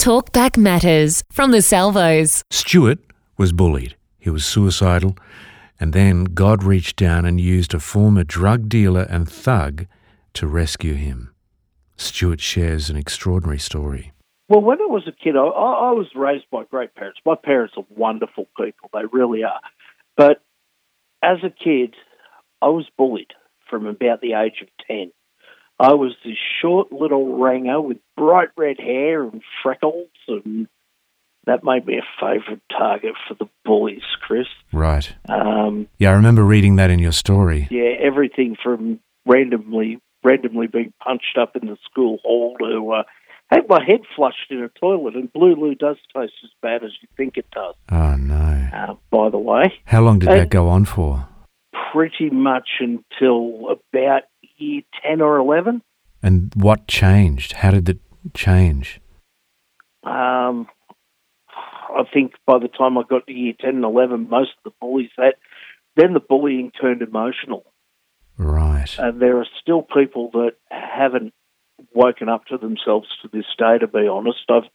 Talkback Matters from the Salvos. Stuart was bullied. He was suicidal. And then God reached down and used a former drug dealer and thug to rescue him. Stuart shares an extraordinary story. Well, when I was a kid, I, I was raised by great parents. My parents are wonderful people, they really are. But as a kid, I was bullied from about the age of 10. I was this short little ranger with bright red hair and freckles, and that made me a favourite target for the bullies, Chris. Right. Um, Yeah, I remember reading that in your story. yeah, everything from randomly randomly being punched up in the school hall to uh, had my head flushed in a toilet, and Blue Loo does taste as bad as you think it does. Oh, no. Uh, by the way, How long did that go on for? pretty much until about year ten or eleven. And what changed? How did it change? Um, I think by the time I got to year 10 and 11, most of the bullies had, then the bullying turned emotional. Right. And there are still people that haven't woken up to themselves to this day, to be honest. I've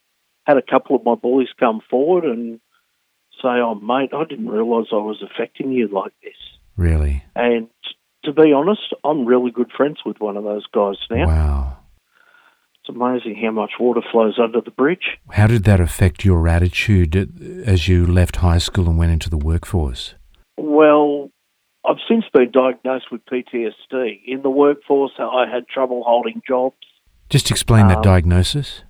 had a couple of my bullies come forward and say, oh, mate, I didn't realise I was affecting you like this. Really? And to be honest, I'm really good friends with one of those guys now. Wow. It's amazing how much water flows under the bridge. How did that affect your attitude as you left high school and went into the workforce? Well, I've since been diagnosed with PTSD. In the workforce, I had trouble holding jobs. Just explain that Um, diagnosis.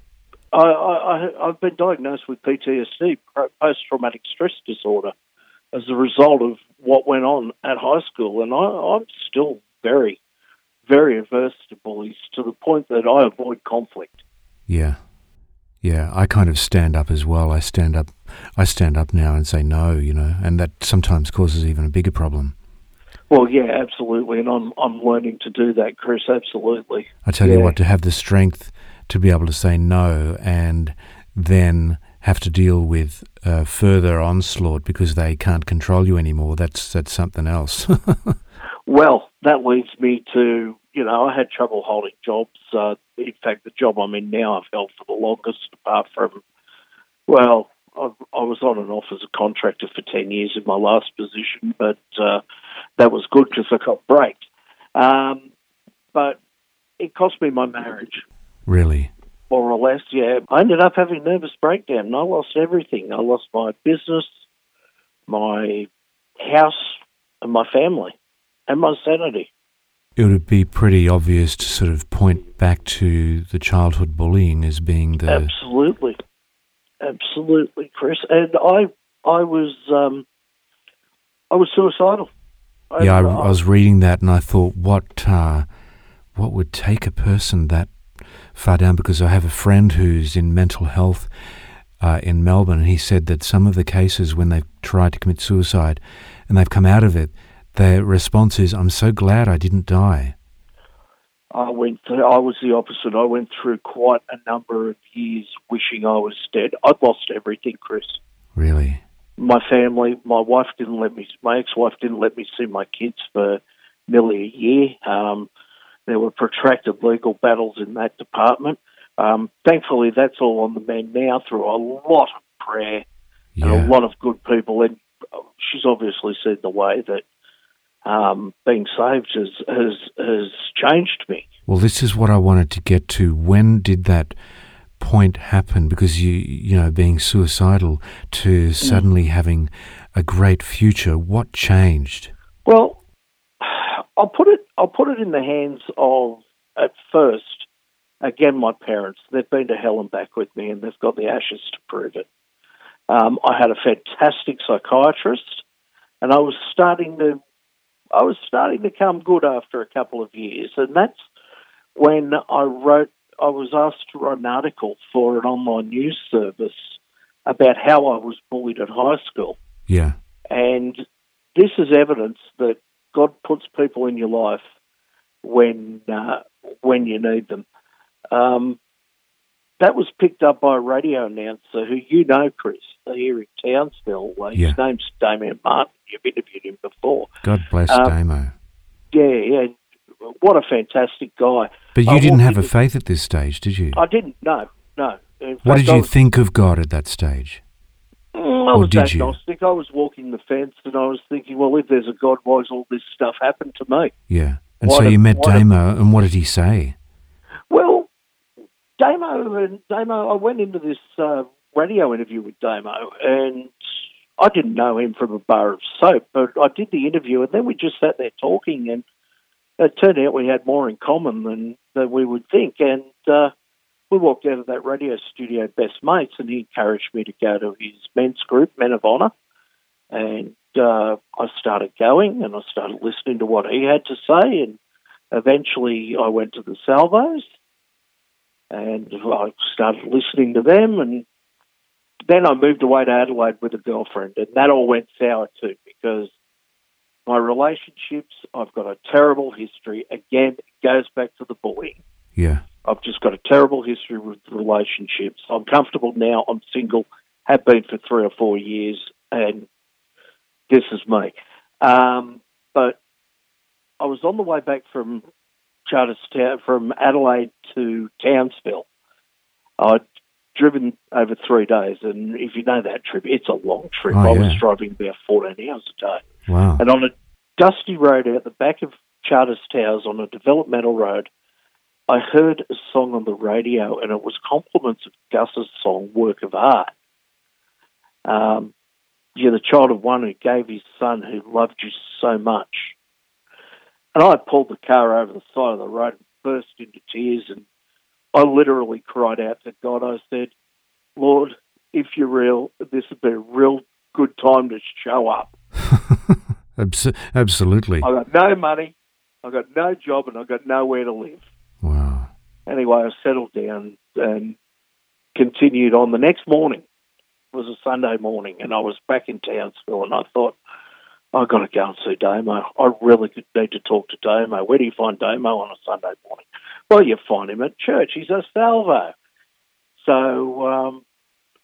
I, I, I- I've been diagnosed with PTSD, post traumatic stress disorder, as a result of what went on at high school. And I, I'm still very, very averse to bullies to the point that I avoid conflict. Yeah. Yeah, I kind of stand up as well. I stand up I stand up now and say no, you know, and that sometimes causes even a bigger problem. Well, yeah, absolutely. And I'm, I'm learning to do that, Chris, absolutely. I tell you what, to have the strength to be able to say no and then have to deal with uh, further onslaught because they can't control you anymore, that's that's something else. Well, that leads me to, you know, I had trouble holding jobs. Uh, in fact, the job I'm in now I've held for the longest, apart from, well, I, I was on and off as a contractor for 10 years in my last position, but uh, that was good because I got braked. Um, but it cost me my marriage, really. More or less, yeah. I ended up having a nervous breakdown and I lost everything. I lost my business, my house, and my family, and my sanity. It would be pretty obvious to sort of point back to the childhood bullying as being the Absolutely, absolutely, Chris. And I, I was, um, I was suicidal. Yeah, I, I was reading that and I thought, what, uh, what would take a person that far down? Because I have a friend who's in mental health uh, in Melbourne, and he said that some of the cases when they've tried to commit suicide and they've come out of it, their response is, "I'm so glad I didn't die." I went. Through, I was the opposite. I went through quite a number of years wishing I was dead. I'd lost everything, Chris. Really? My family, my wife didn't let me. My ex-wife didn't let me see my kids for nearly a year. Um, there were protracted legal battles in that department. Um, thankfully, that's all on the mend now through a lot of prayer and Yeah. a lot of good people. And she's obviously seen the way that um, being saved has, has has changed me. Well, this is what I wanted to get to. When did that point happen? Because you, you know, being suicidal to suddenly having a great future, what changed? Well, I'll put it I'll put it in the hands of at first again my parents. They've been to hell and back with me, and they've got the ashes to prove it. Um, I had a fantastic psychiatrist, and I was starting to I was starting to come good after a couple of years, and that's when I wrote. I was asked to write an article for an online news service about how I was bullied at high school. Yeah. And this is evidence that God puts people in your life when uh, when you need them. Um, that was picked up by a radio announcer who you know, Chris, here in Townsville. Uh, Yeah. His name's Damien Martin. You've interviewed him before. God bless Um, Damo. Yeah, yeah. What a fantastic guy. But you I didn't have a faith at this stage, did you? I didn't. No, no. In What fact, did you was, think of God at that stage? Mm, I or was did you? agnostic. I was walking the fence, and I was thinking, well, if there's a God, why's all this stuff happened to me? Yeah. And Why so did- you met why did- Damo, and what did he say? Well, Damo and Damo, I went into this uh, radio interview with Damo, and I didn't know him from a bar of soap, but I did the interview, and then we just sat there talking, and it turned out we had more in common than, than we would think, and uh, we walked out of that radio studio best mates, and he encouraged me to go to his men's group, Men of Honour, and uh, I started going, and I started listening to what he had to say, and eventually I went to the Salvos and I started listening to them and then I moved away to Adelaide with a girlfriend and that all went sour too because my relationships, I've got a terrible history. Again, it goes back to the bullying. Yeah. I've just got a terrible history with relationships. I'm comfortable now. I'm single, have been for three or four years, and this is me. Um, but I was on the way back from Charters Charterstown, from Adelaide to Townsville. I'd driven over three days, and if you know that trip, it's a long trip. Oh, I was driving about 14 hours a day. Wow. And on a dusty road out the back of Charters Towers on a developmental road, I heard a song on the radio, and it was compliments of Gus's song "Work of Art." Um, you're the child of one who gave his son who loved you so much. And I pulled the car over the side of the road and burst into tears, and I literally cried out to God. I said, "Lord, if you're real, this would be a real good time to show up." Absolutely. I got no money, I got no job, and I got nowhere to live. Anyway, I settled down and continued on. The next morning it was a Sunday morning, and I was back in Townsville, and I thought, I've got to go and see Damo. I really need to talk to Damo. Where do you find Damo on a Sunday morning? Well, you find him at church. He's a salvo. So um,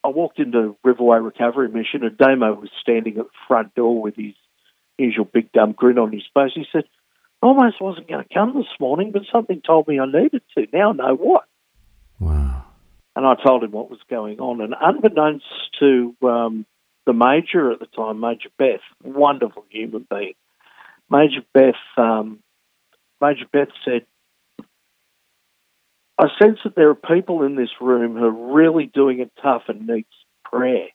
I walked into Riverway Recovery Mission, and Damo was standing at the front door with his usual big dumb grin on his face. He said, almost wasn't going to come this morning, but something told me I needed to. Now I know what. Wow. And I told him what was going on. And unbeknownst to um, the Major at the time, Major Beth, wonderful human being, Major Beth, um, Major Beth said, I sense that there are people in this room who are really doing it tough and needs prayer.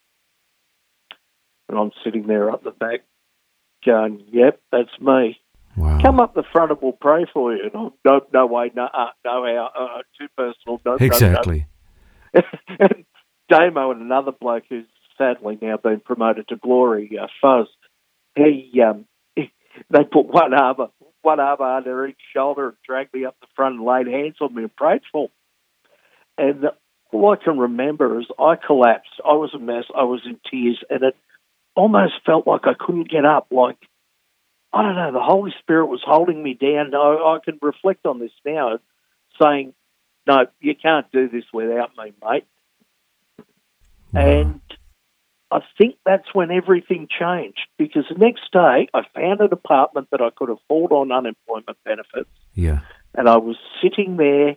And I'm sitting there up the back going, yep, that's me. Wow. Come up the front and we'll pray for you. And I'm, no, no way, no, uh, no, how, uh, too personal. No, no, no. Exactly. and Damo and another bloke who's sadly now been promoted to glory, uh, Fuzz, he, um, he, they put one arm, one arm under each shoulder and dragged me up the front and laid hands on me and prayed for me. And all I can remember is I collapsed. I was a mess. I was in tears, and it almost felt like I couldn't get up. Like I don't know, the Holy Spirit was holding me down. I, I can reflect on this now, saying, "No, you can't do this without me, mate." And I think that's when everything changed because the next day I found an apartment that I could afford on unemployment benefits, Yeah. and I was sitting there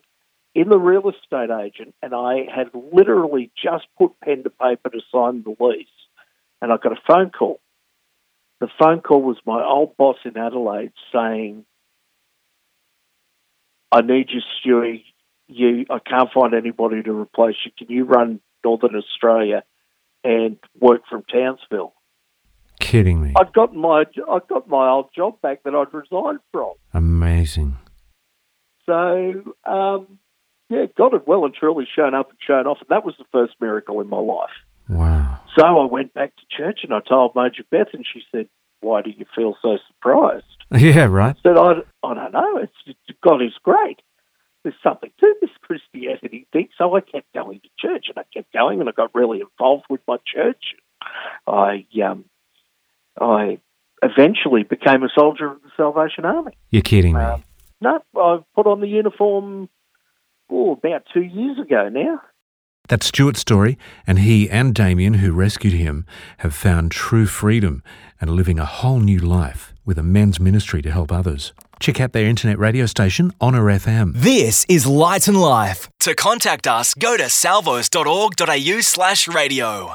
in the real estate agent, and I had literally just put pen to paper to sign the lease, and I got a phone call. The phone call was my old boss in Adelaide saying, "I need you, Stewie. You, I can't find anybody to replace you. Can you run Northern Australia and work from Townsville?" Kidding me. I'd got my I got my old job back that I'd resigned from. Amazing. So, um, yeah, God had well and truly shown up and shown off, and that was the first miracle in my life. Wow. So I went back to church and I told Major Beth, and she said, "Why do you feel so surprised?" Yeah, right. I said, "I, I don't know. It's, God is great. There's something to this Christianity thing." So I kept going to church, and I kept going, and I got really involved with my church. I um, I eventually became a soldier of the Salvation Army. You're kidding me. Um, no, I put on the uniform oh, about two years ago now. That's Stuart's story, and he and Damien, who rescued him, have found true freedom and are living a whole new life with a men's ministry to help others. check out their internet radio station, Honor FM. This is Light and Life. To contact us, go to salvos.org.au slash radio.